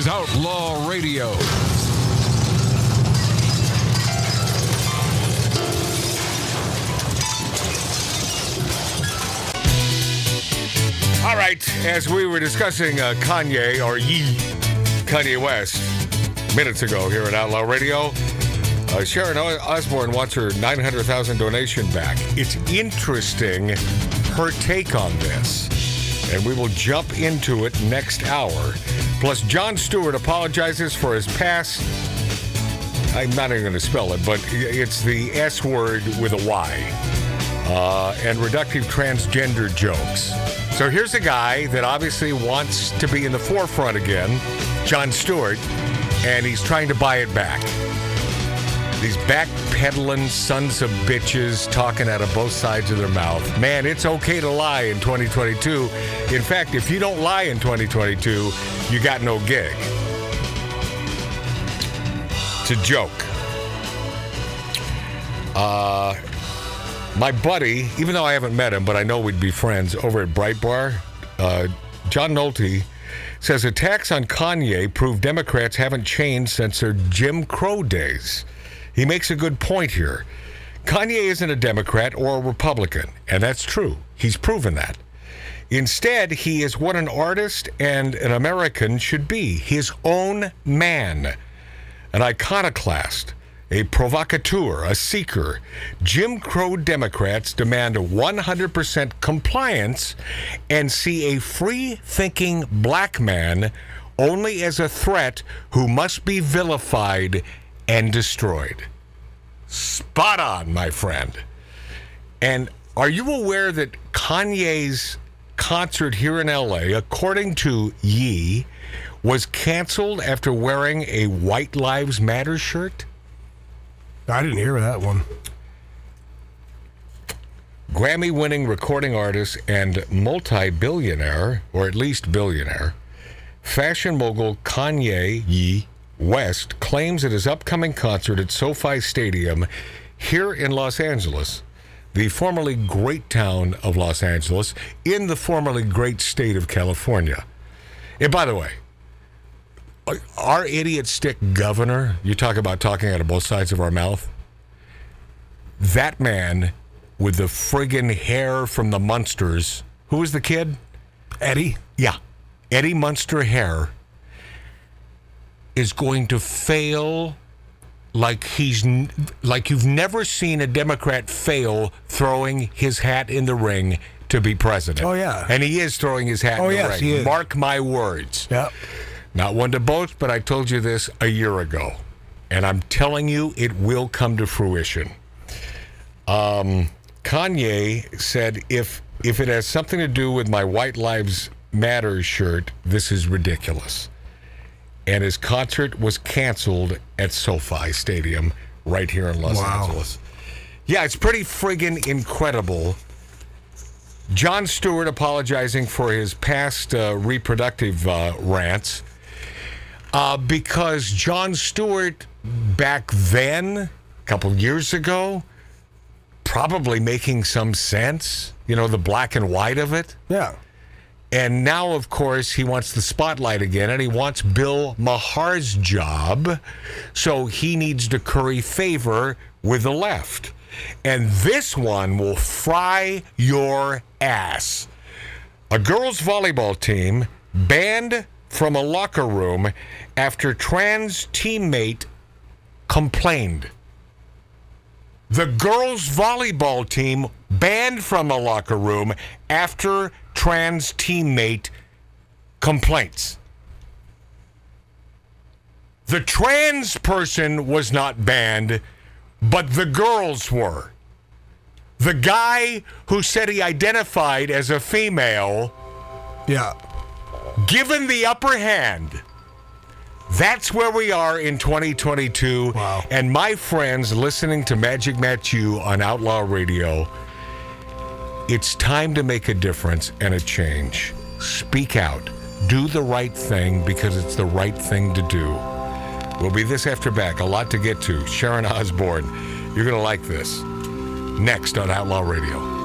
is Outlaw Radio. All right, as we were discussing uh, Kanye or Ye, Kanye West, minutes ago here at Outlaw Radio, uh, Sharon Osbourne wants her 900,000 donation back. It's interesting her take on this, and we will jump into it next hour. Plus, Jon Stewart apologizes for his past. I'm not even going to spell it, but it's the S word with a Y uh, and reductive transgender jokes. So here's a guy that obviously wants to be in the forefront again, Jon Stewart, and he's trying to buy it back. These backpedaling sons of bitches talking out of both sides of their mouth. Man, it's okay to lie in 2022. In fact, if you don't lie in 2022, you got no gig. It's a joke. Uh, my buddy, even though I haven't met him, but I know we'd be friends over at Breitbart, uh, John Nolte says attacks on Kanye prove Democrats haven't changed since their Jim Crow days. He makes a good point here. Kanye isn't a Democrat or a Republican, and that's true. He's proven that. Instead, he is what an artist and an American should be his own man, an iconoclast a provocateur, a seeker. Jim Crow Democrats demand 100% compliance and see a free thinking black man only as a threat who must be vilified and destroyed. Spot on, my friend. And are you aware that Kanye's concert here in LA, according to Ye, was canceled after wearing a White Lives Matter shirt? I didn't hear that one. Grammy winning recording artist and multi billionaire, or at least billionaire, fashion mogul Kanye Ye West claims at his upcoming concert at SoFi Stadium here in Los Angeles, the formerly great town of Los Angeles, in the formerly great state of California. And by the way, uh, our idiot stick governor, you talk about talking out of both sides of our mouth. That man with the friggin' hair from the Munsters, who was the kid? Eddie? Yeah. Eddie Munster hair is going to fail like he's like you've never seen a Democrat fail throwing his hat in the ring to be president. Oh, yeah. And he is throwing his hat Oh, in the yes, ring. he is. Mark my words. Yep. Not one to boast, but I told you this a year ago. And I'm telling you, it will come to fruition. Um, Kanye said, if, if it has something to do with my White Lives Matter shirt, this is ridiculous. And his concert was canceled at SoFi Stadium right here in Los Wow. Angeles. Yeah, it's pretty friggin' incredible. Jon Stewart apologizing for his past uh, reproductive uh, rants uh, because Jon Stewart back then, a couple years ago, probably making some sense. You know, the black and white of it. Yeah. And now, of course, he wants the spotlight again, and he wants Bill Maher's job. So he needs to curry favor with the left. And this one will fry your ass. A girls' volleyball team banned from a locker room after trans teammate complained. The girls' volleyball team banned from the locker room after trans teammate complaints. The trans person was not banned, but the girls were. The guy who said he identified as a female, Yeah. given the upper hand. That's where we are in 2022. Wow. And my friends listening to Magic Matt You on Outlaw Radio, it's time to make a difference and a change. Speak out. Do the right thing because it's the right thing to do. We'll be this after back. A lot to get to. Sharon Osbourne, you're going to like this. Next on Outlaw Radio.